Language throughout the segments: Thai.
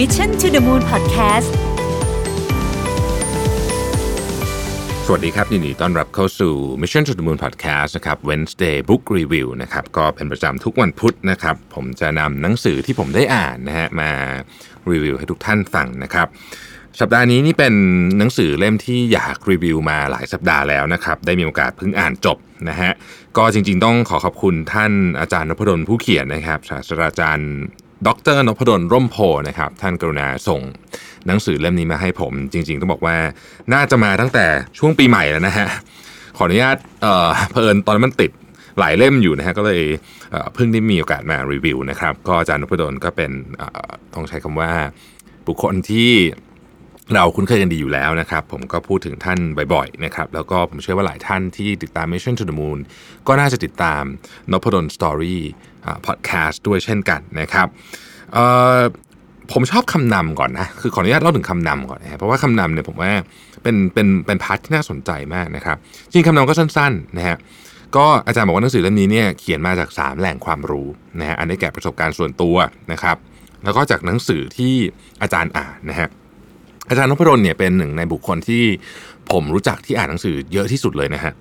Mission to the Moon Podcast สวัสดีครับยินดีต้อนรับเข้าสู่ Mission to the Moon Podcast นะครับ Wednesday Book Review นะครับก็เป็นประจำทุกวันพุธนะครับ ผมจะนำหนังสือที่ผมได้อ่านนะฮะมารีวิวให้ทุกท่านฟังนะครับสัปดาห์นี้นี่เป็นหนังสือเล่มที่อยากรีวิวมาหลายสัปดาห์แล้วนะครับ ได้มีโอกาสเพิ่งอ่านจบนะฮะก็จริงๆต้องขอขอบคุณท่านอาจารย์นพดลผู้เขียนนะครับศาสตราจารย์ ดรนพดลร่มโพนะครับท่านกรุณาส่งหนังสือเล่มนี้มาให้ผม จริง ๆ ต้องบอกว่าน่าจะมาตั้งแต่ช่วงปีใหม่แล้วนะฮะขออนุญาตเอ่อเพลินตอนนั้นมันติดหลายเล่มอยู่นะฮะก็เลยเพิ่งได้มีโอกาสมารีวิวนะครับ ก็อาจารย์นพดลก็เป็นต้องใช้คำว่าบุคคลที่ เราคุ้นเคยกันดีอยู่แล้วนะครับ ผมก็พูดถึงท่านบ่อยๆนะครับแล้วก็ผมเชื่อว่าหลายท่านที่ติดตาม Mission to the Moon ก็น่าจะติดตามนพดล Story Podcast ด้วยเช่นกันนะครับผมชอบคำนำก่อนนะคือขออนุญาตเล่าถึงคำนำก่อนนะเพราะว่าคำนำเนี่ยผมว่าเป็นเป็นเป็น part ที่น่าสนใจมากนะครับจริงคำนำก็สั้นๆนะฮะก็อาจารย์บอกว่าหนังสือเล่มนี้เนี่ยเขียนมาจาก 3 แหล่งความรู้นะฮะอันได้แก่ประสบการณ์ส่วนตัวนะครับ แล้วก็จากหนังสือที่อาจารย์อ่านนะฮะ อาจารย์นพดลเนี่ยเป็นหนึ่งในบุคคลที่ผมรู้จักที่อ่านหนังสือเยอะที่สุดเลยนะฮะ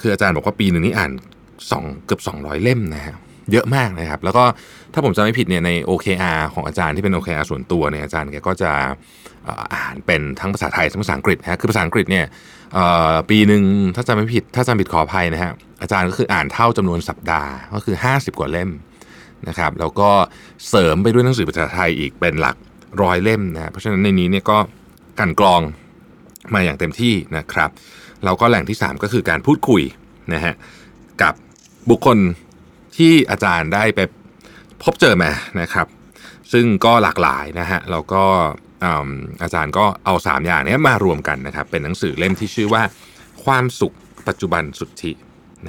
คืออาจารย์บอกว่าปีหนึ่งนี่อ่านสองเกือบ 200 เล่มนะฮะเยอะมากนะครับ แล้วก็ถ้าผมจำไม่ผิดเนี่ยใน OKR ของอาจารย์ที่เป็น OKR ส่วนตัวเนี่ยอาจารย์แกก็จะอ่านเป็นทั้งภาษาไทยทั้งภาษาอังกฤษนะฮะคือภาษาอังกฤษเนี่ยปีหนึ่งถ้าจำไม่ผิด ถ้าจำผิดขออภัยนะฮะอาจารย์ก็คืออ่านเท่าจำนวนสัปดาห์ก็คือ 50 กว่าเล่มนะครับแล้วก็เสริมไปด้วยหนังสือภาษาไทยอีกเป็นหลักร้อยเล่มนะเพราะฉะนั้นในนี้เนี่ยก็ กันกรองมาอย่างเต็มที่นะครับแล้วก็แหล่งที่ 3 ก็คือการพูดคุยนะฮะกับบุคคลที่อาจารย์ได้ไปพบเจอมานะครับ ซึ่งก็หลากหลายนะฮะแล้วก็อืมอาจารย์ก็เอา 3 อย่างนี้มารวมกันนะครับ เป็นหนังสือเล่มที่ชื่อว่า ความสุขปัจจุบันสุทธิ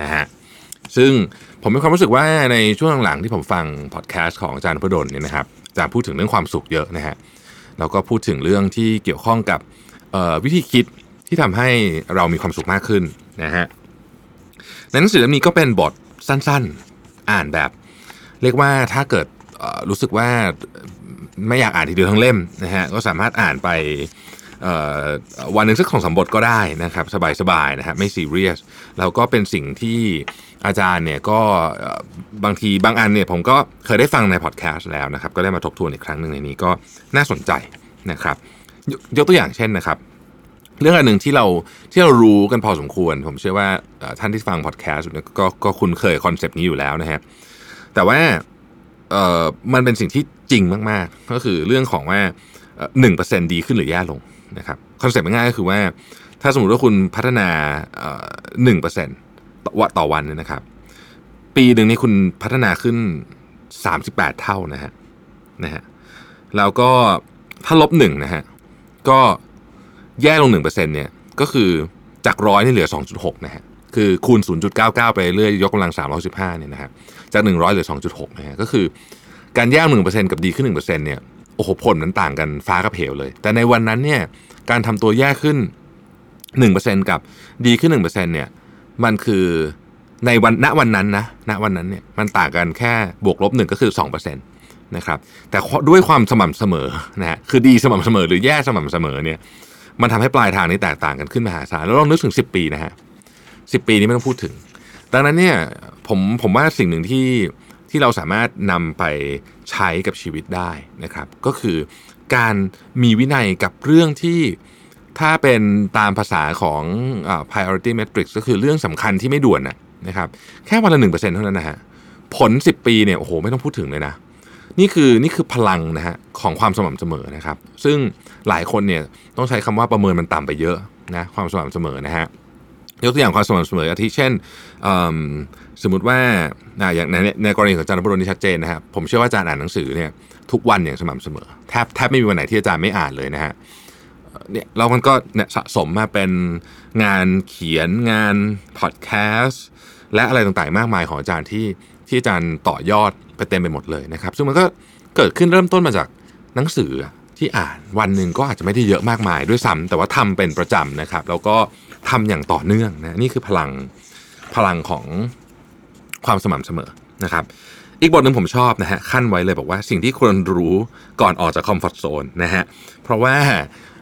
นะฮะซึ่งผมมีความรู้สึกว่าในช่วงหลังๆที่ผมฟังพอดแคสต์ของอาจารย์พดลเนี่ยนะครับอาจารย์พูดถึงเรื่องความสุขเยอะนะฮะ แล้วก็พูดถึงเรื่องที่เกี่ยวข้องกับวิธีคิดที่ทำให้เรามีความสุขมากขึ้นนะฮะในหนังสือเล่มนี้ก็เป็นบทสั้นๆ อ่านแบบ เรียกว่าถ้าเกิดรู้สึกว่าไม่อยากอ่านทีเดียวทั้งเล่มนะฮะก็สามารถอ่านไปวันหนึ่งสักสองสมบทก็ได้นะครับ สบายๆนะฮะไม่ซีเรียสแล้วก็เป็นสิ่งที่ อาจารย์เนี่ยก็บางทีบางอันเนี่ยผมก็เคยได้ฟังในพอดแคสต์แล้วนะครับ ก็ได้มาทบทวนอีกครั้งหนึ่งในนี้ก็น่าสนใจนะครับยกยกตัวอย่างเช่นนะครับ เรื่องอันหนึ่งที่เราที่เรารู้กันพอสมควร ผมเชื่อว่าท่านที่ฟังพอดแคสต์เนี่ยก็ก็คุ้นเคยคอนเซปต์นี้อยู่แล้วนะฮะแต่ว่าเอ่อมันเป็นสิ่งที่จริงมากๆ ก็คือเรื่องของว่าหนึ่งเปอร์เซ็นดีขึ้นหรือแย่ลงนะครับ concept ง่ายก็คือว่า ถ้าสมมติว่าคุณพัฒนาหนึ่งเปอร์เซ็นต์ ต่อวันเนี่ยนะครับ ปีหนึ่งนี่คุณพัฒนาขึ้นสามสิบแปดเท่านะฮะนะฮะแล้วก็ถ้าลบหนึ่งนะฮะก็แย่ลงหนึ่งเปอร์เซ็นต์เนี่ยก็คือจากร้อยนี่เหลือสองจุดหกนะฮะคือคูณ 0.99 ไปเรื่อยยกกำลัง 315 เนี่ยนะครับจาก 100เหลือ 2.6 นะฮะก็คือการแย่หนึ่งเปอร์เซ็นต์กับดีขึ้นหนึ่งเปอร์เซ็นต์เนี่ยโอ้โหผลมันต่างกันฟ้ากับเหวเลย แต่ในวันนั้นเนี่ยการทำตัวแย่ขึ้น1%กับดีขึ้น1%เนี่ย มันคือในวันณวันนั้นนะณวันนั้นเนี่ยมันต่างกันแค่บวกลบหนึ่งก็คือ2%นะครับแต่ด้วยความสม่ำเสมอนะฮะคือดีสม่ำเสมอหรือแย่สม่ำเสมอเนี่ยมันทำให้ปลายทางนี้แตกต่างกันขึ้นมหาศาลแล้วลองนึกถึง 10 ปีนะฮะ10ปีนี้ไม่ต้องพูดถึง ดังนั้นเนี่ยผมผมว่าสิ่งหนึ่งที่ที่เราสามารถนำไปใช้กับชีวิตได้นะครับ ก็คือการมีวินัยกับเรื่องที่ ถ้าเป็นตามภาษาของอ priority matrix ก็คือเรื่องสำคัญที่ไม่ด่วนนะครับ แค่วันละหนึ่งเปอร์เซ็นเท่านั้นนะฮะ ผล 10 ปีเนี่ยโอ้โหไม่ต้องพูดถึงเลยนะ นี่คือนี่คือพลังนะฮะของความสม่ำเสมอนะครับ ซึ่งหลายคนเนี่ยต้องใช้คำว่าประเมินมันต่ำไปเยอะนะความสม่ำเสมอนะฮะยกตัวอย่างความสม่ำเสมออาทิเช่นสมมติว่าอย่างในในกรณีของอาจารย์นพดลนี่ชัดเจนนะครับผมเชื่อว่าอาจารย์อ่านหนังสือเนี่ยทุกวันอย่างสม่ำเสมอแทบแทบไม่มีวันไหนที่อาจารย์ไม่อ่านเลยนะฮะ เนี่ยแล้วมันก็เนี่ยสะสมมาเป็นงานเขียนงานพอดแคสต์และอะไรต่างๆ มากมายของอาจารย์ที่ที่อาจารย์ต่อยอดไปเต็มไปหมดเลยนะครับ ซึ่งมันก็เกิดขึ้นเริ่มต้นมาจากหนังสือที่อ่านวันหนึ่งก็อาจจะไม่ได้เยอะมากมายด้วยซ้ำแต่ว่าทำเป็นประจำนะครับ แล้วก็ทำอย่างต่อเนื่องนะนี่คือพลังพลังของความสม่ำเสมอนะครับ อีกบทหนึ่งผมชอบนะฮะคั่นไว้เลยบอกว่าสิ่งที่ควรรู้ก่อนออกจาก comfort zone นะฮะเพราะว่า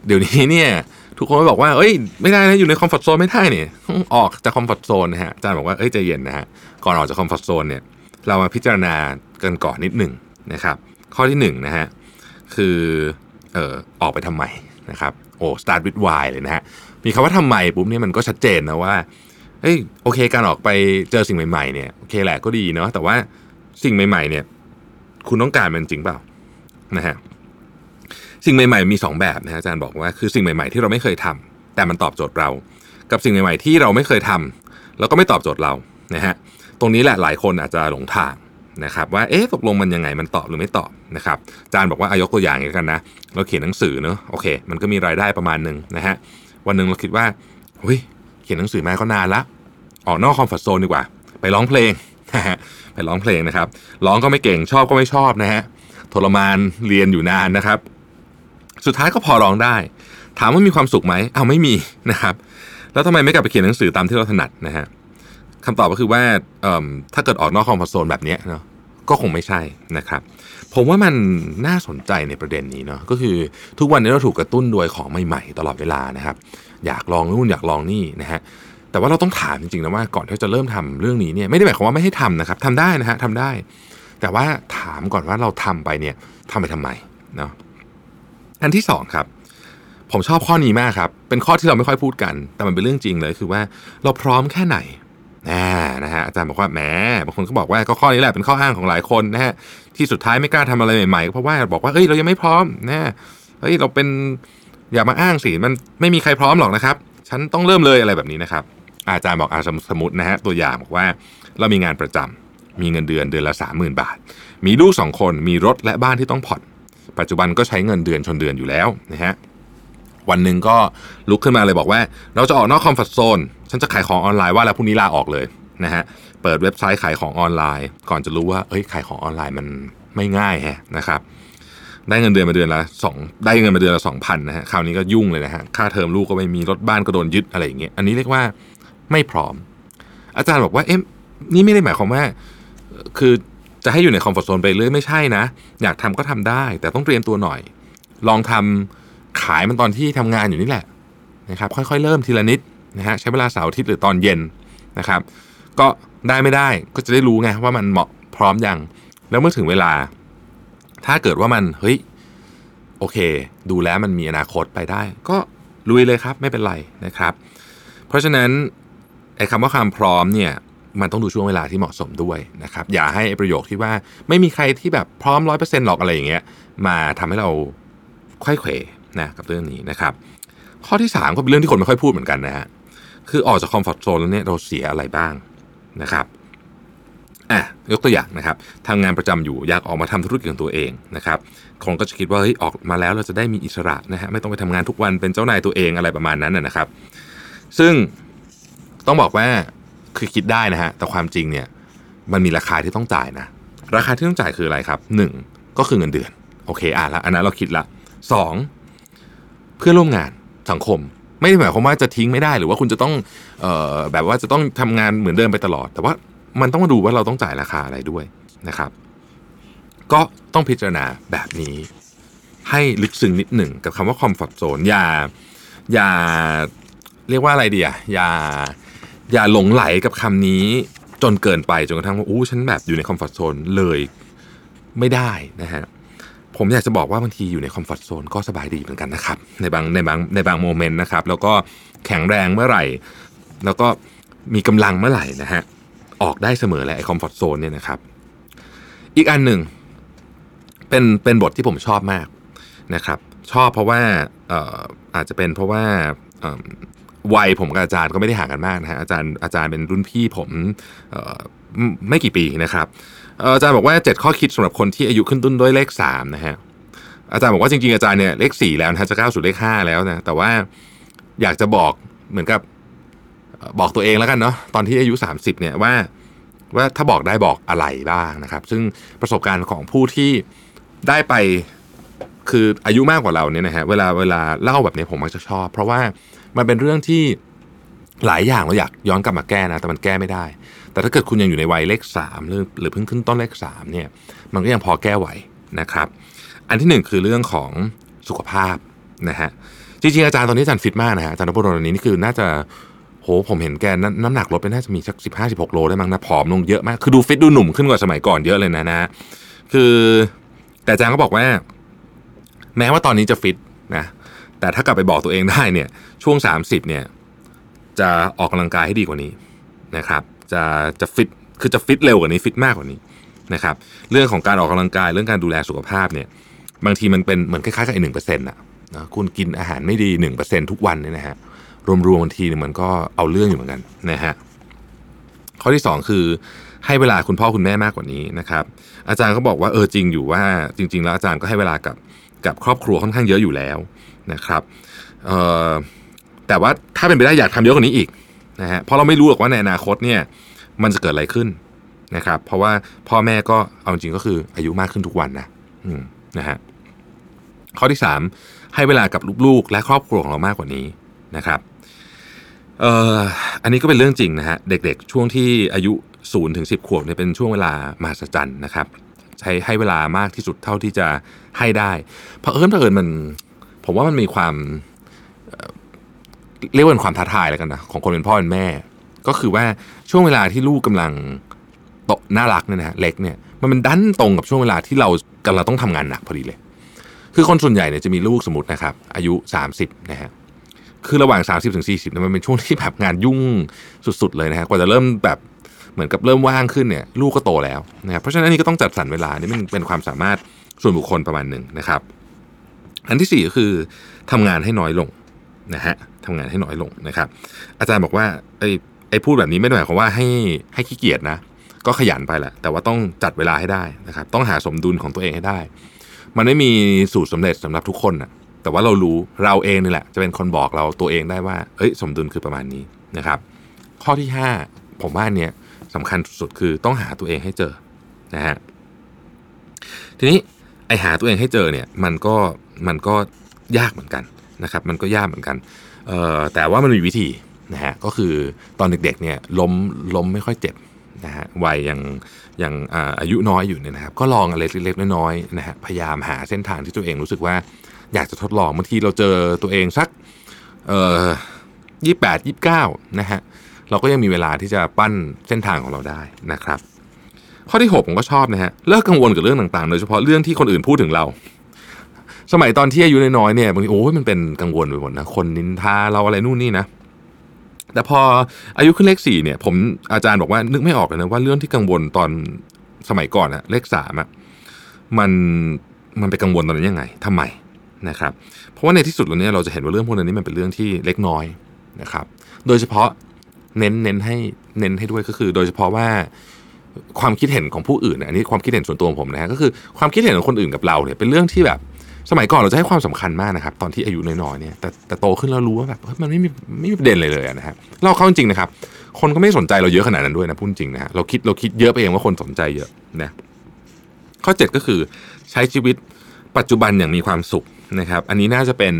เดี๋ยวนี้เนี่ยทุกคนบอกว่าเอ้ยไม่ได้นะอยู่ใน comfort zone ไม่ได้เนี่ยออกจาก comfort zone นะฮะอาจารย์บอกว่าเอ้ยใจเย็นนะฮะก่อนออกจาก comfort zone เนี่ยเรามาพิจารณากันก่อนนิดหนึ่งนะครับ ข้อที่หนึ่งนะฮะคือเอ่อออกไปทำไมนะครับโอ้ start with why เลยนะฮะมีคำว่าทำไมปุ๊บเนี่ยมันก็ชัดเจนนะว่าเอ้ยโอเคการออกไปเจอสิ่งใหม่ๆเนี่ยโอเคแหละก็ดีเนาะแต่ว่า สิ่งใหม่ๆเนี่ย คุณต้องการมันจริงเปล่านะฮะสิ่งใหม่ๆ มี 2 แบบนะฮะอาจารย์บอกว่าคือสิ่งใหม่ๆที่เราไม่เคยทำแต่มันตอบโจทย์เรา กับสิ่งใหม่ๆที่เราไม่เคยทำแล้วก็ไม่ตอบโจทย์เรานะฮะตรงนี้แหละหลายคนอาจจะหลงทางนะครับว่าเอ๊ะตกลงมันยังไงมันตอบหรือไม่ตอบนะครับอาจารย์บอกว่าอายกตัวอย่างอย่างกันนะเราเขียนหนังสือเนอะโอเค มันก็มีรายได้ประมาณหนึ่งนะฮะวันหนึ่งเราคิดว่าเฮ้ยเขียนหนังสือมาก็นานละออกนอกคอมฟอร์ทโซนดีกว่า ไปร้องเพลง นะฮะไปร้องเพลงนะครับร้องก็ไม่เก่งชอบก็ไม่ชอบนะฮะทรมานเรียนอยู่นานนะครับ สุดท้ายก็พอร้องได้ ถามว่ามีความสุขไหมเอาไม่มีนะครับ แล้วทำไมไม่กลับไปเขียนหนังสือตามที่เราถนัดนะฮะคำตอบก็คือว่าถ้าเกิดออกนอกคอมฟอร์ทโซนแบบนี้เนาะก็คงไม่ใช่นะครับ ผมว่ามันน่าสนใจในประเด็นนี้เนาะก็คือทุกวันนี้เราถูกกระตุ้นโดยของใหม่ๆ ตลอดเวลานะครับ อยากลองนู่นอยากลองนี่นะฮะ แต่ว่าเราต้องถามจริงๆนะว่าก่อนที่จะเริ่มทำเรื่องนี้เนี่ยไม่ได้หมายความว่าไม่ให้ทำนะครับทำได้นะฮะทำได้ แต่ว่าถามก่อนว่าเราทำไปเนี่ยทำไปทำไมเนาะอันที่สองครับผมชอบข้อนี้มากครับ เป็นข้อที่เราไม่ค่อยพูดกัน แต่มันเป็นเรื่องจริงเลยคือว่าเราพร้อมแค่ไหนนะฮะอาจารย์บอกว่าแหมบางคนก็บอกว่าก็ข้อนี้แหละเป็นข้ออ้างของหลายคนนะฮะที่สุดท้ายไม่กล้าทำอะไรใหม่ๆเพราะว่าบอกว่าเอ้ยเรายังไม่พร้อมนะเฮ้ยเราเป็นอย่ามาอ้างสิมันไม่มีใครพร้อมหรอกนะครับ ฉันต้องเริ่มเลยอะไรแบบนี้นะครับ อาจารย์บอกอาสมมตินะฮะตัวอย่างบอกว่าเรามีงานประจำมีเงินเดือนเดือนละสามหมื่นบาท มีลูกสองคนมีรถและบ้านที่ต้องผ่อน ปัจจุบันก็ใช้เงินเดือนชนเดือนอยู่แล้วนะฮะวันหนึ่งก็ลุกขึ้นมาเลยบอกว่า เราจะออกนอก comfort zone ฉันจะขายของออนไลน์ว่าแล้วพรุ่งนี้ลาออกเลยนะฮะเปิดเว็บไซต์ขายของออนไลน์ ก่อนจะรู้ว่าเอ้ยขายของออนไลน์มันไม่ง่ายแฮะนะครับได้เงินเดือนมาเดือนละสองได้เงินมาเดือนละสองพันนะฮะคราวนี้ก็ยุ่งเลยนะฮะค่าเทอมลูกก็ไม่มีรถบ้านก็โดนยึดอะไรอย่างเงี้ยอันนี้เรียกว่า ไม่พร้อม อาจารย์บอกว่าเอ๊ะนี่ไม่ได้หมายความว่า คือจะให้อยู่ใน comfort zone ไปเรื่อยไม่ใช่นะ อยากทำก็ทำได้ แต่ต้องเตรียมตัวหน่อย ลองทำขายมันตอนที่ทำงานอยู่นี่แหละนะครับค่อยๆ เริ่มทีละนิดนะฮะใช้เวลาเสาร์อาทิตย์หรือตอนเย็นนะครับ ก็ได้ไม่ได้ก็จะได้รู้ไงว่ามันเหมาะพร้อมยังแล้วเมื่อถึงเวลา ถ้าเกิดว่ามันเฮ้ยโอเค ดูแล้วมันมีอนาคตไปได้ ก็ลุยเลยครับไม่เป็นไรนะครับ เพราะฉะนั้น ไอ้คำว่าความพร้อมเนี่ยมันต้องดูช่วงเวลาที่เหมาะสมด้วยนะครับ อย่าให้ประโยคที่ว่าไม่มีใครที่แบบพร้อมร้อยเปอร์เซ็นต์หรอกอะไรอย่างเงี้ยมาทำให้เราค่อยเขวนะกับเรื่องนี้นะครับ ข้อที่ 3 ก็เป็นเรื่องที่คนไม่ค่อยพูดเหมือนกันนะฮะคือออกจากคอมฟอร์ทโซนแล้วเนี่ยเราเสียอะไรบ้างนะครับอะยกตัวอย่างนะครับทำงานประจำอยู่อยากออกมาทำธุรกิจของตัวเองนะครับคนก็จะคิดว่าเฮ้ยออกมาแล้วเราจะได้มีอิสระนะฮะไม่ต้องไปทำงานทุกวันเป็นเจ้านายตัวเองอะไรประมาณนั้นนะครับ ซึ่ง ต้องบอกว่าคือคิดได้นะฮะ แต่ความจริงเนี่ย มันมีราคาที่ต้องจ่ายนะ ราคาที่ต้องจ่ายคืออะไรครับหนึ่งก็คือเงินเดือน โอเคอะแล้วอันนั้นเราคิดละสองเพื่อร่วมงานสังคม ไม่ได้หมายความว่าจะทิ้งไม่ได้หรือว่าคุณจะต้องออแบบว่าจะต้องทำงานเหมือนเดิมไปตลอด แต่ว่ามันต้องมาดูว่าเราต้องจ่ายราคาอะไรด้วยนะครับ ก็ต้องพิจารณาแบบนี้ ให้ลึกซึ้งนิดหนึ่งกับคำว่าคอมฟอร์ทโซนอย่าอย่าเรียกว่าอะไรดีอะอย่า อย่าหลงใหลกับคำนี้จนเกินไปจนกระทั่งว่าอู้ฉันแบบอยู่ใน comfort zone เลยไม่ได้นะฮะผมอยากจะบอกว่าบางทีอยู่ใน comfort zone ก็สบายดีเหมือนกันนะครับในบางในบางในบาง moment นะครับแล้วก็แข็งแรงเมื่อไหร่ แล้วก็มีกำลังเมื่อไหร่นะฮะออกได้เสมอแหละไอ้ comfort zone เนี่ยนะครับ อีกอันหนึ่งเป็นเป็นบทที่ผมชอบมากนะครับ ชอบเพราะว่าอออาจจะเป็นเพราะว่า วัยผมกับอาจารย์ก็ไม่ได้ห่างกันมากนะฮะอาจารย์อาจารย์เป็นรุ่นพี่ผมไม่กี่ปีนะครับอาจารย์บอกว่า 7 ข้อคิดสำหรับคนที่อายุขึ้นต้นด้วยเลข3นะฮะอาจารย์บอกว่าจริงๆอาจารย์เนี่ยเลข4แล้วนะจะก้าวสู่เลข5แล้วนะแต่ว่าอยากจะบอกเหมือนกับบอกตัวเองแล้วกันเนาะตอนที่อายุ 30เนี่ยว่าว่าถ้าบอกได้บอกอะไรบ้างนะครับ ซึ่งประสบการณ์ของผู้ที่ได้ไปคืออายุมากกว่าเราเนี่ยนะฮะเวลาเวลาเล่าแบบนี้ผมมักจะชอบ เพราะว่า มันเป็นเรื่องที่หลายอย่างเราอยากย้อนกลับมาแก้นะแต่มันแก้ไม่ได้ แต่ถ้าเกิดคุณยังอยู่ในวัยเลข3หรือหรือเพิ่งขึ้นต้นเลข3เนี่ยมันก็ยังพอแก้ไหวนะครับ อันที่หนึ่งคือเรื่องของสุขภาพนะฮะจริงๆอาจารย์ตอนนี้อาจารย์ฟิตมากนะฮะอาจารย์นพดลตอนนี้นี่คือน่าจะโหผมเห็นแกนน้ำหนักลดไปน่าจะมีสักสิบห้าสิบหกโลได้มั้งนะผอมลงเยอะมากคือดูฟิตดูหนุ่มขึ้นกว่าสมัยก่อนเยอะเลยนะนะคือแต่อาจารย์ก็บอกว่า แม้ว่าตอนนี้จะฟิตนะแต่ถ้ากลับไปบอกตัวเองได้เนี่ย ช่วง 30เนี่ยจะออกกำลังกายให้ดีกว่านี้นะครับ จะจะฟิตคือจะฟิตเร็วกว่านี้ฟิตมากกว่านี้นะครับ เรื่องของการออกกำลังกายเรื่องการดูแลสุขภาพเนี่ยบางทีมันเป็นเหมือนคล้ายๆกับไอ้หนึ่งเปอร์เซ็นต์อะนะคุณกินอาหารไม่ดีหนึ่งเปอร์เซ็นทุกวันเนี่ยนะฮะรวมๆบางทีเนี่ยมันก็เอาเรื่องอยู่เหมือนกันนะฮะข้อที่สองคือให้เวลาคุณพ่อคุณแม่มากกว่านี้นะครับ อาจารย์ก็บอกว่าเออจริงอยู่ว่าจริง ๆ แล้วอาจารย์ก็ให้เวลากับกับครอบครัวค่อนข้างเยอะอยู่แล้วนะครับเอ่อ แต่ว่าถ้าเป็นไปได้อยากทำเยอะกว่านี้อีกนะฮะเพราะเราไม่รู้หรอกว่าในอนาคตเนี่ยมันจะเกิดอะไรขึ้นนะครับ เพราะว่าพ่อแม่ก็เอาจริงก็คืออายุมากขึ้นทุกวันนะนะฮะข้อที่สามให้เวลากับลูกๆ และครอบครัวของเรามากกว่านี้นะครับเอ่ออันนี้ก็เป็นเรื่องจริงนะฮะเด็กๆ ช่วงที่อายุ0ูนถึงสิขวบเนี่ยเป็นช่วงเวลามหัศจรรย์นะครับ ใช้ให้เวลามากที่สุดเท่าที่จะให้ได้ เพราะเอิญเผอิญมัน ผมว่ามันมีความ เรียกว่าเป็นความท้าทายแล้วกันนะของคนเป็นพ่อเป็นแม่ ก็คือว่าช่วงเวลาที่ลูกกำลังโตน่ารักเนี่ยนะฮะเล็กเนี่ยมันเป็นดันตรงกับช่วงเวลาที่เรากำลังต้องทำงานหนักพอดีเลย คือคนส่วนใหญ่เนี่ยจะมีลูกสมมตินะครับ อายุ 30นะฮะคือระหว่าง30ถึง40เนี่ยมันเป็นช่วงที่แบบงานยุ่งสุดๆเลยนะฮะกว่าจะเริ่มแบบเหมือนกับเริ่มว่างขึ้นเนี่ยลูกก็โตแล้วนะครับเพราะฉะนั้นนนี้ก็ต้องจัดสรรเวลานี่มันเป็นความสามารถส่วนบุคคลประมาณหนึ่งนะครับ อันที่สี่ก็คือทำงานให้น้อยลงนะฮะ ทำงานให้น้อยลงนะครับ อาจารย์บอกว่าไอ้ไอ้พูดแบบนี้ไม่ได้หมายความว่าให้ให้ขี้เกียจนะ ก็ขยันไปแหละ แต่ว่าต้องจัดเวลาให้ได้นะครับ ต้องหาสมดุลของตัวเองให้ได้ มันไม่มีสูตรสำเร็จสำหรับทุกคนนะแต่ว่าเรารู้เราเองนี่แหละ จะเป็นคนบอกเราตัวเองได้ว่าเอ้ยสมดุลคือประมาณนี้นะครับ ข้อที่ห้าผมว่านเนี้ยสำคัญสุดคือต้องหาตัวเองให้เจอนะฮะทีนี้ไอหาตัวเองให้เจอเนี่ยมันก็มันก็ยากเหมือนกันนะครับ มันก็ยากเหมือนกัน แต่ว่ามันมีวิธีนะฮะก็คือตอนเด็กๆเนี่ยล้มล้มไม่ค่อยเจ็บนะฮะวัยยังยังอ่าอายุน้อยอยู่เนี่ยนะครับ ก็ลองอะไรเล็กๆน้อยๆนะฮะพยายามหาเส้นทางที่ตัวเองรู้สึกว่าอยากจะทดลองบางทีเราเจอตัวเองสักเอ่อยี่แปดยี่เก้านะฮะเราก็ยังมีเวลาที่จะปั้นเส้นทางของเราได้นะครับ ข้อที่ 6 ผมก็ชอบนะฮะเลิกกังวลกับเรื่องต่างๆ โดยเฉพาะเรื่องที่คนอื่นพูดถึงเรา สมัยตอนที่อายุน้อยๆเนี่ยบางทีโอ้ยมันเป็นกังวลไปหมดนะคนนินทาเราอะไรนู่นนี่นะแต่พออายุขึ้นเลขสี่เนี่ย ผมอาจารย์บอกว่านึกไม่ออกเลยนะว่าเรื่องที่กังวลตอนสมัยก่อนอะเลขสามอะมันมันไปกังวลตอนนั้นยังไงทำไมนะครับ เพราะว่าในที่สุดแล้วเนี่ยเราจะเห็นว่าเรื่องพวกนี้มันเป็นเรื่องที่เล็กน้อยนะครับ โดยเฉพาะเน้นเน้นให้เน้นให้ด้วยก็คือ โดยเฉพาะว่าความคิดเห็นของผู้อื่นนะอันนี้ความคิดเห็นส่วนตัวของผมนะฮะก็คือความคิดเห็นของคนอื่นกับเราเนี่ยเป็นเรื่องที่แบบ สมัยก่อนเราจะให้ความสำคัญมากนะครับ ตอนที่อายุน้อยๆเนี่ยแต่แต่โตขึ้นแล้วรู้ว่าแบบมันไม่มีไม่มีประเด็นเลยเลยนะครับเราเข้าจริงๆนะครับ คนก็ไม่สนใจเราเยอะขนาดนั้นด้วยนะพูดจริงนะฮะเราคิดเราคิดเยอะไปเองว่าคนสนใจเยอะนะข้อ 7 ก็คือใช้ชีวิตปัจจุบันอย่างมีความสุขนะครับ อันนี้น่าจะเป็น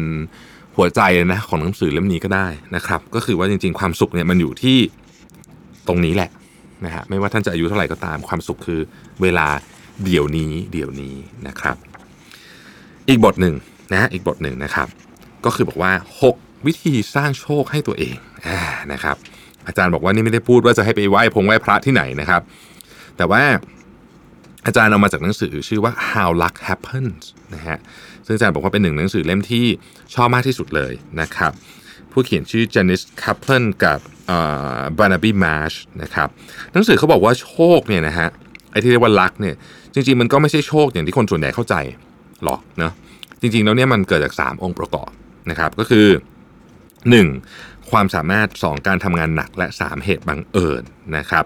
หัวใจนะของหนังสือเล่มนี้ก็ได้นะครับ ก็คือว่าจริง ๆ ความสุขเนี่ยมันอยู่ที่ตรงนี้แหละนะฮะไม่ว่าท่านจะอายุเท่าไหร่ก็ตามความสุขคือเวลาเดี๋ยวนี้เดี๋ยวนี้นะครับ อีกบทหนึ่งนะอีกบทหนึ่งนะครับ ก็คือบอกว่า 6 วิธีสร้างโชคให้ตัวเองอ่านะครับ อาจารย์บอกว่านี่ไม่ได้พูดว่าจะให้ไปไหว้พงไหว้พระที่ไหนนะครับ แต่ว่าอาจารย์เอามาจากหนังสือชื่อว่า How Luck Happens นะฮะซึ่งอาจารย์บอกว่าเป็นหนึ่งหนังสือเล่มที่ชอบมากที่สุดเลยนะครับ ผู้เขียนชื่อ Janice Kaplan กับบานาบีมาร์ชนะครับหนังสือเขาบอกว่าโชคเนี่ยนะฮะไอ้ที่เรียกว่าลักเนี่ยจริงๆมันก็ไม่ใช่โชคอย่างที่คนส่วนใหญ่เข้าใจ หรอกเนาะจริงๆแล้วเนี่ยมันเกิดจาก 3 องค์ประกอบนะครับก็คือ 1. ความสามารถ 2 การทำงานหนักและ 3 เหตุบังเอิญนะครับ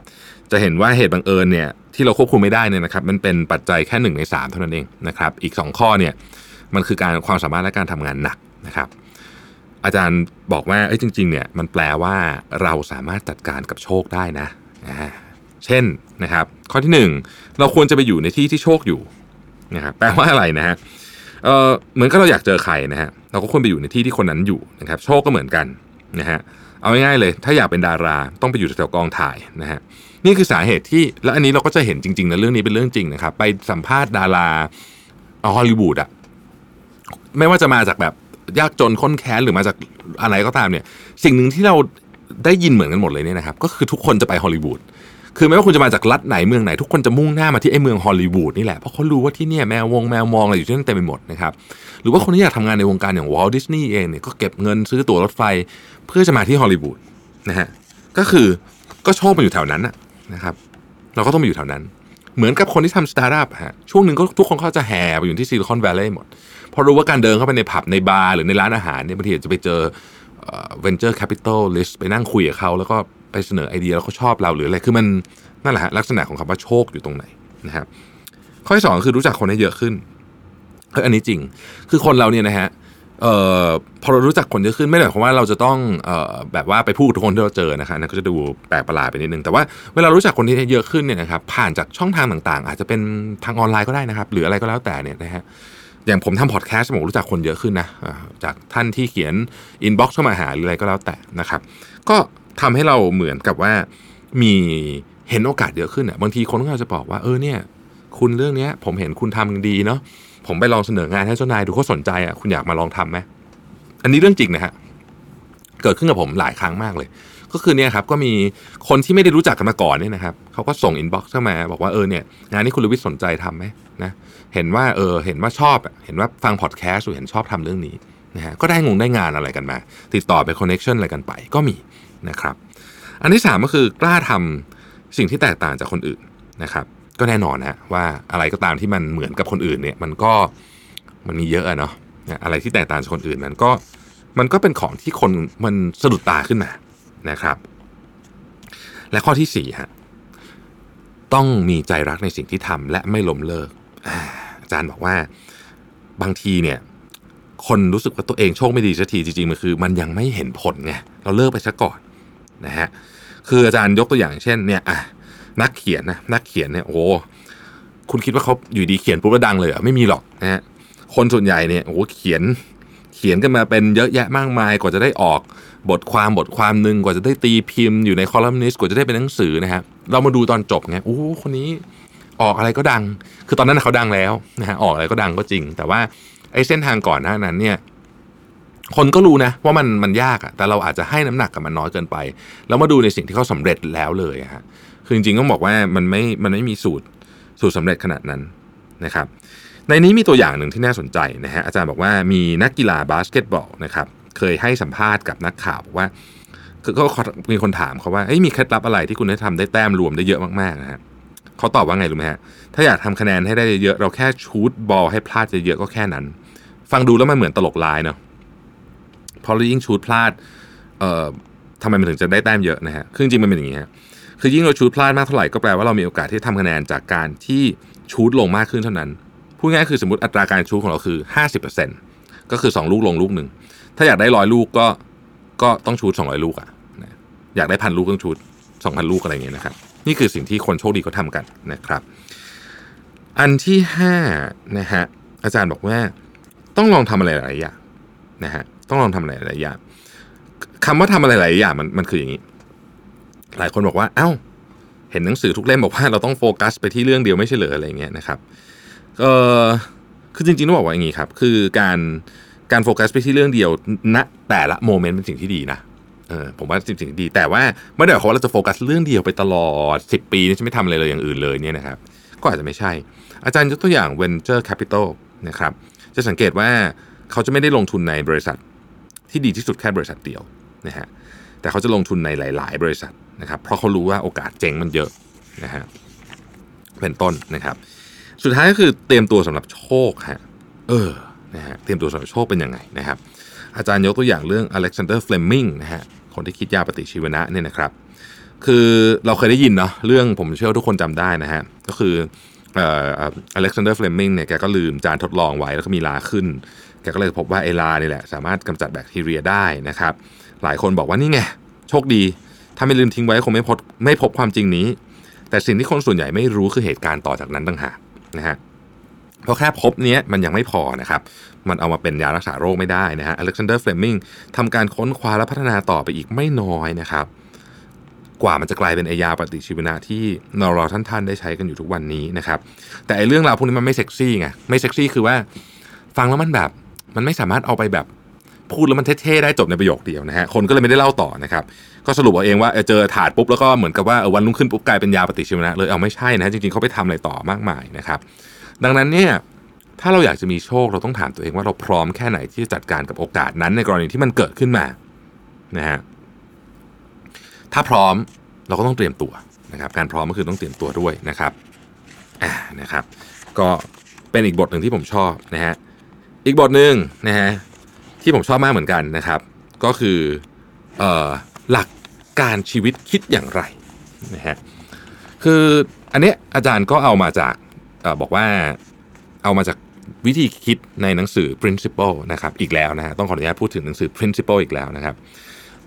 จะเห็นว่าเหตุบังเอิญเนี่ยที่เราควบคุมไม่ได้เนี่ยนะครับมันเป็นปัจจัยแค่ 1 ใน 3 เท่านั้นเองนะครับอีก 2 ข้อเนี่ยมันคือการความสามารถและการทำงานหนักนะครับอาจารย์บอกว่าเอ้จริงๆเนี่ยมันแปลว่าเราสามารถจัดการกับโชคได้นะ เช่นนะครับ ข้อที่ 1 เราควรจะไปอยู่ในที่ที่โชคอยู่ นะครับแปลว่าอะไรนะฮะเออเหมือนกับเราอยากเจอใครนะฮะเราก็ควรไปอยู่ในที่ที่คนนั้นอยู่นะครับโชคก็เหมือนกันนะฮะเอาง่ายๆเลย ถ้าอยากเป็นดาราต้องไปอยู่แถวกองถ่ายนะฮะนี่คือสาเหตุที่แล้วอันนี้เราก็จะเห็นจริงๆนะเรื่องนี้เป็นเรื่องจริงนะครับไปสัมภาษณ์ดาราฮอลลีวูดอะไม่ว่าจะมาจากแบบยากจนค้นแค้นหรือมาจากอะไรก็ตามเนี่ย สิ่งหนึ่งที่เราได้ยินเหมือนกันหมดเลยเนี่ยนะครับ ก็คือทุกคนจะไปฮอลลีวูด คือไม่ว่าคุณจะมาจากรัฐไหนเมืองไหนทุกคนจะมุ่งหน้ามาที่ไอ้เมืองฮอลลีวูดนี่แหละเพราะเขารู้ว่าที่เนี่ยแมววงแมวมองอะไรอยู่ที่นั่นเต็มไปหมดนะครับหรือว่าคนที่อยากทำงานในวงการอย่าง Walt Disney เองเนี่ยก็เก็บเงินซื้อตั๋วรถไฟ เพื่อจะมาที่ฮอลลีวูดนะฮะก็คือก็โชคมาอยู่แถวนั้นนะครับ เราก็ต้องมาอยู่แถวนั้น เหมือนกับคนที่ทำสตาร์ทอัพฮะช่วงหนึ่งก็ทุกคนเขาจะแห่ไปอยู่ที่ Silicon Valley หมดเพราะรู้ว่าการเดินเข้าไปในผับในบาร์หรือในร้านอาหารเนี่ยบางทีจะไปเจอ venture capitalist ไปนั่งคุยกับเขาแล้วก็ ไปเสนอไอเดียแล้วเขาชอบเราหรืออะไรคือมันนั่นแหละฮะลักษณะของคำว่าโชคอยู่ตรงไหนนะครับข้อที่สองคือรู้จักคนให้เยอะขึ้นเฮ้ยอันนี้จริง คือคนเราเนี่ยนะฮะเอ่อพอเรารู้จักคนเยอะขึ้นไม่ได้หมายความว่าเราจะต้องเอ่อแบบว่าไปพูดกับทุกคนที่เราเจอนะครับนั่นก็จะดูแปลกประหลาดไปนิดนึงแต่ว่าเวลารู้จักคนที่เยอะขึ้นเนี่ยนะครับผ่านจากช่องทางต่างๆ อาจจะเป็นทางออนไลน์ก็ได้นะครับ หรืออะไรก็แล้วแต่เนี่ยนะฮะอย่างผมทำพอดแคสต์ผมรู้จักคนเยอะขึ้นนะจากท่านที่เขียน inbox เข้ามาหาหรืออะไรก็แล้วแต่นะครับ ก็ ทำให้เราเหมือนกับว่ามีเห็นโอกาสเยอะขึ้นอะบางทีคนก็อาจจะบอกว่าเออเนี่ย คุณเรื่องเนี้ย ผมเห็นคุณทำดีเนาะผมไปลองเสนองานให้เจ้านายดูเขาสนใจอะคุณอยากมาลองทำไหมอันนี้เรื่องจริงนะฮะเกิดขึ้นกับผมหลายครั้งมากเลย ก็คือเนี่ยครับก็มีคนที่ไม่ได้รู้จักกันมาก่อนเนี่ยนะครับเขาก็ส่ง inbox เข้ามาบอกว่าเออเนี่ยงานนี้คุณลวิทย์สนใจทำไหมนะเห็นว่าเออเห็นว่าชอบเห็นว่าฟังพอดแคสต์หรือเห็นชอบทำเรื่องนี้นะฮะก็ได้งงได้งานอะไรกันมา ติดต่อไป connection อะไรกันไปก็มี นะครับ อันที่สามก็คือกล้าทำสิ่งที่แตกต่างจากคนอื่นนะครับ ก็แน่นอนนะว่าอะไรก็ตามที่มันเหมือนกับคนอื่นเนี่ยมันก็มันมีเยอะอะเนาะอะไรที่แตกต่างจากคนอื่นมันก็มันก็เป็นของที่คนมันสะดุดตาขึ้นมานะครับ และข้อที่สี่ฮะต้องมีใจรักในสิ่งที่ทำและไม่ล้มเลิก อาจารย์บอกว่าบางทีเนี่ย คนรู้สึกว่าตัวเองโชคไม่ดีสักทีจริงๆมันคือ มันยังไม่เห็นผลไงเราเลิกไปซะก่อน นะฮะคืออาจารย์ยกตัวอย่างเช่นเนี่ยอะนักเขียนนะนักเขียนเนี่ยโอ้คุณคิดว่าเขาอยู่ดีเขียนปุ๊บแล้วดังเลยเหรอไม่มีหรอกนะฮะคนส่วนใหญ่เนี่ยโอ้เขียนเขียนกันมาเป็นเยอะแยะมากมายกว่าจะได้ออกบทความบทความหนึ่งกว่าจะได้ตีพิมพ์อยู่ในคอลัมนิสต์กว่าจะได้เป็นหนังสือนะฮะเรามาดูตอนจบไงโอ้คนนี้ออกอะไรก็ดัง คือตอนนั้นเขาดังแล้วนะฮะออกอะไรก็ดังก็จริง แต่ว่าไอ้เส้นทางก่อนหน้านั้นเนี่ย คนก็รู้นะว่ามันมันยากอะแต่เราอาจจะให้น้ำหนักกับมันน้อยเกินไป แล้วมาดูในสิ่งที่เขาสำเร็จแล้วเลยฮะคือจริงๆต้องบอกว่ามันไม่มันไม่มีสูตรสูตรสำเร็จขนาดนั้นนะครับ ในนี้มีตัวอย่างหนึ่งที่น่าสนใจนะฮะอาจารย์บอกว่ามีนักกีฬาบาสเกตบอลนะครับเคยให้สัมภาษณ์กับนักข่าวบอกว่าคือก็มีคนถามเขาว่าเฮ้ยมีเคล็ดลับอะไรที่คุณได้ทำได้แต้มรวมได้เยอะมากๆนะฮะเขาตอบว่าไงรู้ไหมฮะถ้าอยากทำคะแนนให้ได้เยอะเราแค่ชูดบอลให้พลาดเยอะๆก็แค่นั้น ฟังดูแล้วมันเหมือนตลกลายเนาะ พอเรายิ่งชูดพลาดเอ่อทำไมมันถึงจะได้แต้มเยอะนะฮะคือจริงมันเป็นอย่างนี้ฮะคือยิ่งเราชูดพลาดมากเท่าไหร่ก็แปลว่าเรามีโอกาสที่ทำคะแนนจากการที่ชูดลงมากขึ้นเท่านั้นพูดง่ายคือสมมติอัตราการชูดของเราคือ 50%ก็คือ 2 ลูกลงลูกหนึ่งถ้าอยากได้ร้อยลูกก็ก็ต้องชูด200 ลูกอะนะอยากได้พันลูกต้องชูด2,000 ลูกอะไรเงี้ยนะครับนี่คือสิ่งที่คนโชคดีเขาทำกันนะครับ อันที่5นะฮะอาจารย์บอกว่าต้องลองทำอะไรหลายอย่างนะฮะ ต้องลองทำอะไรหลายอย่างคำว่าทำอะไรหลายอย่างมันมันคืออย่างนี้ หลายคนบอกว่า เอ้า เห็นหนังสือทุกเล่มบอกว่าเราต้องโฟกัสไปที่เรื่องเดียวไม่ใช่เหรออะไรเงี้ยนะครับเออคือจริงๆต้องบอกว่าอย่างนี้ครับ คือการการโฟกัสไปที่เรื่องเดียวณแต่ละโมเมนต์เป็นสิ่งที่ดีนะเออผมว่าสิ่งที่งดี แต่ว่าไม่ได้หมายความว่าเราจะโฟกัสเรื่องเดียวไปตลอด 10 ปีนี่จะไม่ทำอะไรเลยอย่างอื่นเลยเนี่ยนะครับ ก็อาจจะไม่ใช่ อาจารย์ยกตัวอย่าง venture capital นะครับ จะสังเกตว่าเขาจะไม่ได้ลงทุนในบริษัท ที่ดีที่สุดแค่บริษัทเดียวนะฮะแต่เขาจะลงทุนในหลาย ๆ บริษัทนะครับเพราะเขารู้ว่าโอกาสเจ๊งมันเยอะนะฮะเป็นต้นนะครับ สุดท้ายก็คือเตรียมตัวสำหรับโชคฮะเออนะฮะเตรียมตัวสำหรับโชคเป็นยังไงนะครับ อาจารย์ยกตัวอย่างเรื่องอเล็กซานเดอร์เฟลมิงนะฮะคนที่คิดยาปฏิชีวนะเนี่ยนะครับ คือเราเคยได้ยินเนาะเรื่องผมเชื่อทุกคนจำได้นะฮะก็คือเอ่ออเล็กซานเดอร์เฟลมิงเนี่ยแกก็ลืมจานทดลองไว้แล้วก็มีราขึ้น แกก็เลยพบว่าไอ้รานี่แหละสามารถกำจัดแบคทีเรียได้นะครับ หลายคนบอกว่านี่ไงโชคดี ถ้าไม่ลืมทิ้งไว้คงไม่พบไม่พบความจริงนี้ แต่สิ่งที่คนส่วนใหญ่ไม่รู้คือเหตุการณ์ต่อจากนั้นต่างหากนะฮะเพราะแค่พบเนี้ยมันยังไม่พอนะครับ มันเอามาเป็นยารักษาโรคไม่ได้นะฮะอเล็กซานเดอร์เฟลมิงทำการค้นคว้าและพัฒนาต่อไปอีกไม่น้อยนะครับ กว่ามันจะกลายเป็นไอยาปฏิชีวนะที่เรารอท่านๆได้ใช้กันอยู่ทุกวันนี้นะครับ แต่ไอเรื่องราวพวกนี้มันไม่เซ็กซี่ไงไม่เซ็กซี่คือว่า ฟังแล้วมันแบบ มันไม่สามารถเอาไปแบบพูดแล้วมันเท่ๆได้จบในประโยคเดียวนะฮะคนก็เลยไม่ได้เล่าต่อนะครับก็สรุปเอาเองว่าเจอถาดปุ๊บแล้วก็เหมือนกับว่าวันรุ่งขึ้นปุ๊บกลายเป็นยาปฏิชีวนะเลยเอาไม่ใช่นะ จริงๆเขาไปทำอะไรต่อมากมายนะครับ ดังนั้นเนี่ยถ้าเราอยากจะมีโชคเราต้องถามตัวเองว่าเราพร้อมแค่ไหนที่จะจัดการกับโอกาสนั้นในกรณีที่มันเกิดขึ้นมานะฮะถ้าพร้อมเราก็ต้องเตรียมตัวนะครับ การพร้อมก็คือต้องเตรียมตัวด้วยนะครับอ่านะครับ ก็เป็นอีกบทหนึ่งที่ผมชอบนะฮะ อีกบทหนึ่งนะฮะที่ผมชอบมากเหมือนกันนะครับ ก็คืออหลักการชีวิตคิดอย่างไรนะฮะคืออันเนี้ยอาจารย์ก็เอามาจากอบอกว่าเอามาจากวิธีคิดในหนังสือ principle นะครับอีกแล้วนะฮะต้องขออนุญาตพูดถึงหนังสือ principle อีกแล้วนะครับ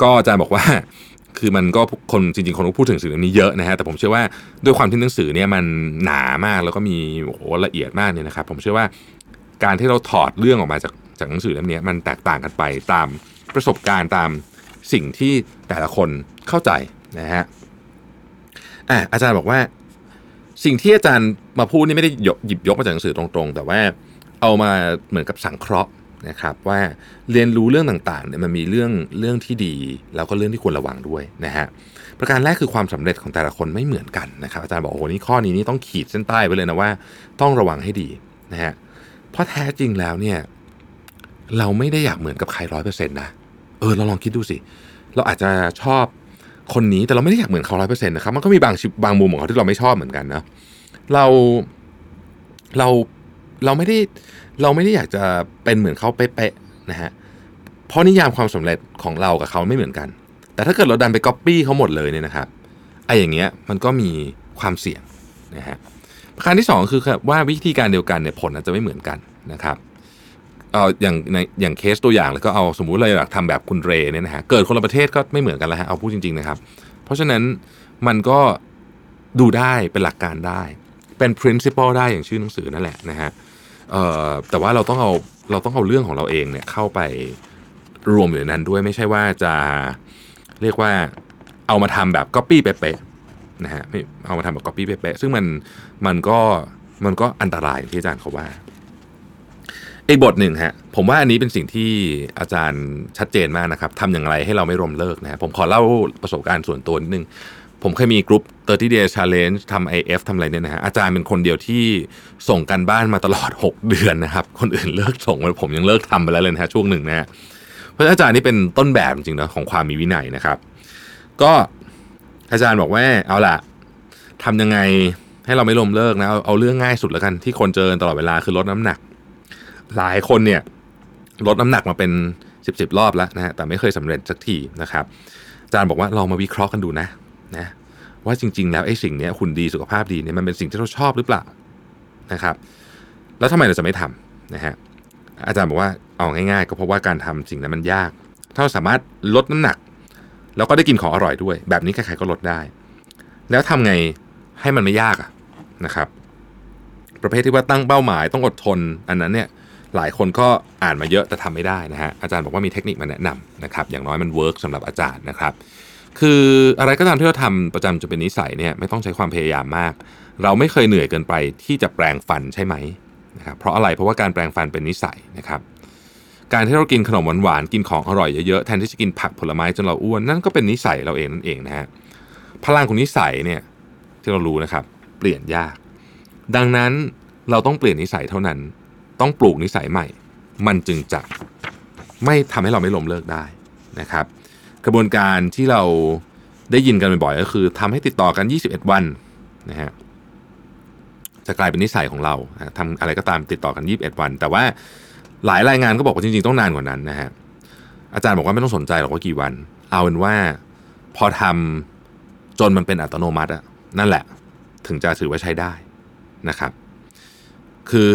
ก็อาจารย์บอกว่าคือมันก็คนจริงๆ คนก็พูดถึงสื่อเล่มนี้เยอะนะฮะแต่ผมเชื่อว่าด้วยความที่หนังสือเนี่ยมันหนามากแล้วก็มีโอ้โหละเอียดมากเนี่ยนะครับ ผมเชื่อว่า การที่เราถอดเรื่องออกมาจากจากหนังสือเล่มนี้มันแตกต่างกันไปตามประสบการณ์ตามสิ่งที่แต่ละคนเข้าใจนะฮะอะอาจารย์บอกว่า สิ่งที่อาจารย์มาพูดนี่ไม่ได้หยิบยกมาจากหนังสือตรงๆ แต่ว่าเอามาเหมือนกับสังเคราะห์นะครับว่าเรียนรู้เรื่องต่างๆเนี่ยมันมีเรื่องเรื่องที่ดี แล้วก็เรื่องที่ควรระวังด้วยนะฮะประการแรกคือความสำเร็จของแต่ละคนไม่เหมือนกันนะครับอาจารย์บอกโอ้โหนี่ข้อนี้นี่ต้องขีดเส้นใต้ไว้เลยนะว่า ต้องระวังให้ดีนะฮะ เพราะแท้จริงแล้วเนี่ยเราไม่ได้อยากเหมือนกับใครร้อยเปอร์เซ็นต์นะ เออเราลองคิดดูสิ เราอาจจะชอบคนนี้แต่เราไม่ได้อยากเหมือนเขาร้อยเปอร์เซ็นต์นะครับ มันก็มีบางบางมุมของเขาที่เราไม่ชอบเหมือนกันนะ เราเราเราไม่ได้เราไม่ได้อยากจะเป็นเหมือนเขาเป๊ะๆนะฮะ เพราะนิยามความสำเร็จของเรากับเขาไม่เหมือนกัน แต่ถ้าเกิดเราดันไปก๊อปปี้เขาหมดเลยเนี่ยนะครับไอ้อย่างเงี้ยมันก็มีความเสี่ยงนะฮะ ประการที่สองคือว่าวิธีการเดียวกันเนี่ยผลอาจจะไม่เหมือนกันนะครับเอออย่างในอย่างเคสตัวอย่างแล้วก็เอาสมมุติเราอยากทำแบบคุณเรเนี่ยนะฮะเกิดคนละประเทศก็ไม่เหมือนกันแล้วฮะเอาพูดจริงๆนะครับ เพราะฉะนั้นมันก็ดูได้เป็นหลักการได้ เป็น principle ได้อย่างชื่อหนังสือนั่นแหละนะฮะเอ่อแต่ว่าเราต้องเอาเราต้องเอาเรื่องของเราเองเนี่ยเข้าไปรวมอยู่ในนั้นด้วยไม่ใช่ว่าจะเรียกว่าเอามาทำแบบ copy เป๊ะ นะฮะไม่เอามาทำแบบ copy เป๊ะๆซึ่งมันมันก็มันก็อันตรายที่อาจารย์เขาว่าอีกบทหนึ่งฮะผมว่าอันนี้เป็นสิ่งที่อาจารย์ชัดเจนมากนะครับทำอย่างไรให้เราไม่รมเลิกนะฮะผมขอเล่าประสบการณ์ส่วนตัวนิดนึง ผมเคยมีกลุ่ม30 day challenge ทำ IF ทำอะไรเนี่ยนะฮะอาจารย์เป็นคนเดียวที่ส่งกันบ้านมาตลอด 6 เดือนนะครับ คนอื่นเลิกส่งผมยังเลิกทำไปแล้วเลยนะฮะช่วงหนึ่งนะฮะเพราะอาจารย์นี่เป็นต้นแบบจริงๆนะของความมีวินัยนะครับ ก็ อาจารย์บอกว่าเอาล่ะทำยังไงให้เราไม่ล้มเลิกนะเอาเอาเรื่องง่ายสุดแล้วกันที่คนเจอตลอดเวลาคือลดน้ำหนัก หลายคนเนี่ยลดน้ำหนักมาเป็นสิบสิบรอบแล้วนะฮะแต่ไม่เคยสำเร็จสักทีนะครับอาจารย์บอกว่าลองมาวิเคราะห์กันดูนะนะว่าจริง ๆ แล้วไอ้สิ่งนี้หุ่นดีสุขภาพดีเนี่ยมันเป็นสิ่งที่เราชอบหรือเปล่านะครับ แล้วทำไมเราจะไม่ทำนะฮะอาจารย์บอกว่าเอาง่ายๆ ก็เพราะว่าการทำสิ่งนั้นมันยาก ถ้าเราสามารถลดน้ำหนัก แล้วก็ได้กินของอร่อยด้วย แบบนี้ใครๆก็ลดได้ แล้วทำไงให้มันไม่ยากอะนะครับ ประเภทที่ว่าตั้งเป้าหมายต้องอดทน อันนั้นเนี่ยหลายคนก็อ่านมาเยอะแต่ทำไม่ได้นะฮะอาจารย์บอกว่ามีเทคนิคมาแนะนำนะครับอย่างน้อยมัน work สำหรับอาจารย์นะครับ คืออะไรก็ตามที่เราทำประจำจะเป็นนิสัยเนี่ยไม่ต้องใช้ความพยายามมาก เราไม่เคยเหนื่อยเกินไปที่จะแปรงฟันใช่ไหมนะครับเพราะอะไรเพราะว่าการแปรงฟันเป็นนิสัยนะครับ การที่เรากินขนมหวานๆกินของอร่อยเยอะๆแทนที่จะกินผักผลไม้จนเราอ้วนนั่นก็เป็นนิสัยเราเองนั่นเองนะฮะพลังของนิสัยเนี่ยที่เรารู้นะครับ เปลี่ยนยาก ดังนั้นเราต้องเปลี่ยนนิสัยเท่านั้น ต้องปลูกนิสัยใหม่ มันจึงจะไม่ทำให้เราไม่ล้มเลิกได้นะครับ กระบวนการที่เราได้ยินกันบ่อยๆก็คือทำให้ติดต่อกัน 21 วันนะฮะจะกลายเป็นนิสัยของเราทำอะไรก็ตามติดต่อกัน 21 วัน แต่ว่า หลายรายงานก็บอกว่าจริงๆต้องนานกว่านั้นนะฮะอาจารย์บอกว่าไม่ต้องสนใจหรอกว่ากี่วัน เอาเป็นว่าพอทำจนมันเป็นอัตโนมัติอะนั่นแหละ ถึงจะถือว่าใช้ได้นะครับ คือ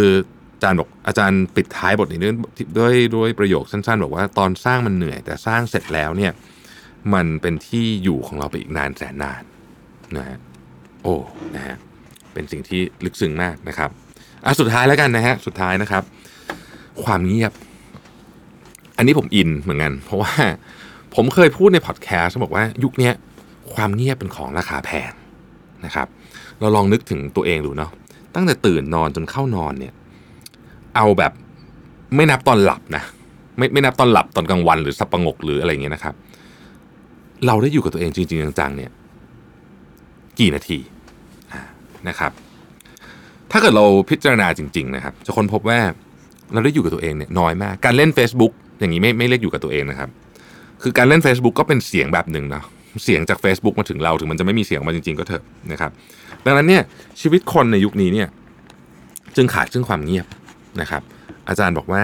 อาจารย์บอกอาจารย์ปิดท้ายบทนี้ด้วยด้วยด้วยประโยคสั้นๆ บอกว่าตอนสร้างมันเหนื่อย แต่สร้างเสร็จแล้วเนี่ยมันเป็นที่อยู่ของเราไปอีกนานแสนนานนะฮะโอ้นะฮะเป็นสิ่งที่ลึกซึ้งมากนะครับอะสุดท้ายแล้วกันนะฮะสุดท้ายนะครับ ความเงียบ อันนี้ผมอินเหมือนกัน เพราะว่าผมเคยพูดในพอดแคสต์บอกว่ายุคนี้ความเงียบเป็นของราคาแพงนะครับ เราลองนึกถึงตัวเองดูเนาะตั้งแต่ตื่นนอนจนเข้านอนเนี่ย เอาแบบไม่นับตอนหลับนะไม่ไม่นับตอนหลับตอนกลางวันหรือสับประงกหรืออะไรเงี้ยนะครับ เราได้อยู่กับตัวเองจริง ๆ จังๆเนี่ย กี่นาทีนะครับ ถ้าเกิดเราพิจารณาจริง ๆ นะครับ จะค้นพบว่า เราได้อยู่กับตัวเองเนี่ยน้อยมาก การเล่น Facebook อย่างนี้ไม่ไม่เรียกอยู่กับตัวเองนะครับ คือการเล่น Facebook ก็เป็นเสียงแบบหนึ่งนะเสียงจาก Facebook มาถึงเราถึงมันจะไม่มีเสียงมาจริง ๆ ก็เถอะนะครับ ดังนั้นเนี่ยชีวิตคนในยุคนี้เนี่ยจึงขาดซึ่งความเงียบนะครับ อาจารย์บอกว่า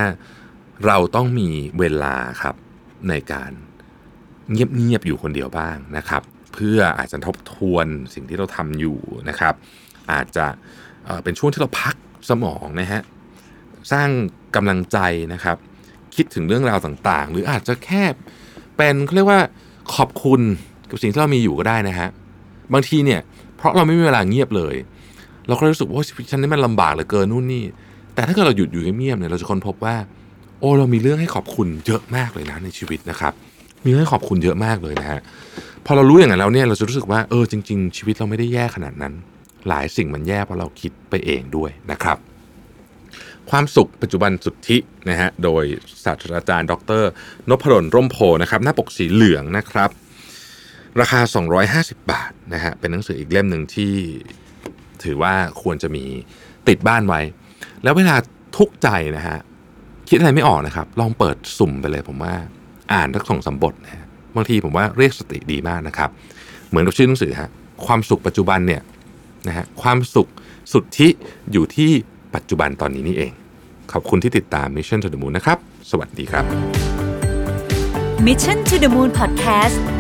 เราต้องมีเวลาครับในการเงียบๆอยู่คนเดียวบ้างนะครับ เพื่ออาจจะทบทวนสิ่งที่เราทำอยู่นะครับ อาจจะเป็นช่วงที่เราพักสมองนะฮะ สร้างกำลังใจนะครับ คิดถึงเรื่องราวต่างๆ หรืออาจจะแค่เป็นเขาเรียกว่าขอบคุณกับสิ่งที่เรามีอยู่ก็ได้นะฮะบางทีเนี่ย เพราะเราไม่มีเวลาเงียบเลย เราก็รู้สึกว่าชีวิตฉันนี่มันลำบากเหลือเกินนู่นนี่ แต่ถ้าเกิดเราหยุดอยู่เงียบๆเนี่ยเราจะค้นพบว่า โอ้เรามีเรื่องให้ขอบคุณเยอะมากเลยนะในชีวิตนะครับ มีเรื่องให้ขอบคุณเยอะมากเลยนะฮะพอเรารู้อย่างนั้นแล้วเนี่ยเราจะรู้สึกว่าเออจริง ๆ ชีวิตเราไม่ได้แย่ขนาดนั้น หลายสิ่งมันแย่เพราะเราคิดไปเองด้วยนะครับ ความสุขปัจจุบันสุทธินะฮะโดยศาสตราจารย์ ดรนพดลร่มโพนะครับหน้าปกสีเหลืองนะครับ ราคา 250 บาทนะฮะเป็นหนังสืออีกเล่มหนึ่งที่ถือว่าควรจะมีติดบ้านไว้ แล้วเวลาทุกใจนะฮะคิดอะไรไม่ออกนะครับ ลองเปิดสุ่มไปเลยผมว่า อ่านทั้งสองสมบทนะฮะบางทีผมว่าเรียกสติดีมากนะครับ เหมือนกับชื่อหนังสือฮะความสุขปัจจุบันเนี่ยนะฮะความสุขสุดที่อยู่ที่ ปัจจุบันตอนนี้นี่เอง ขอบคุณที่ติดตาม Mission to the Moon นะครับ สวัสดีครับ Mission to the Moon Podcast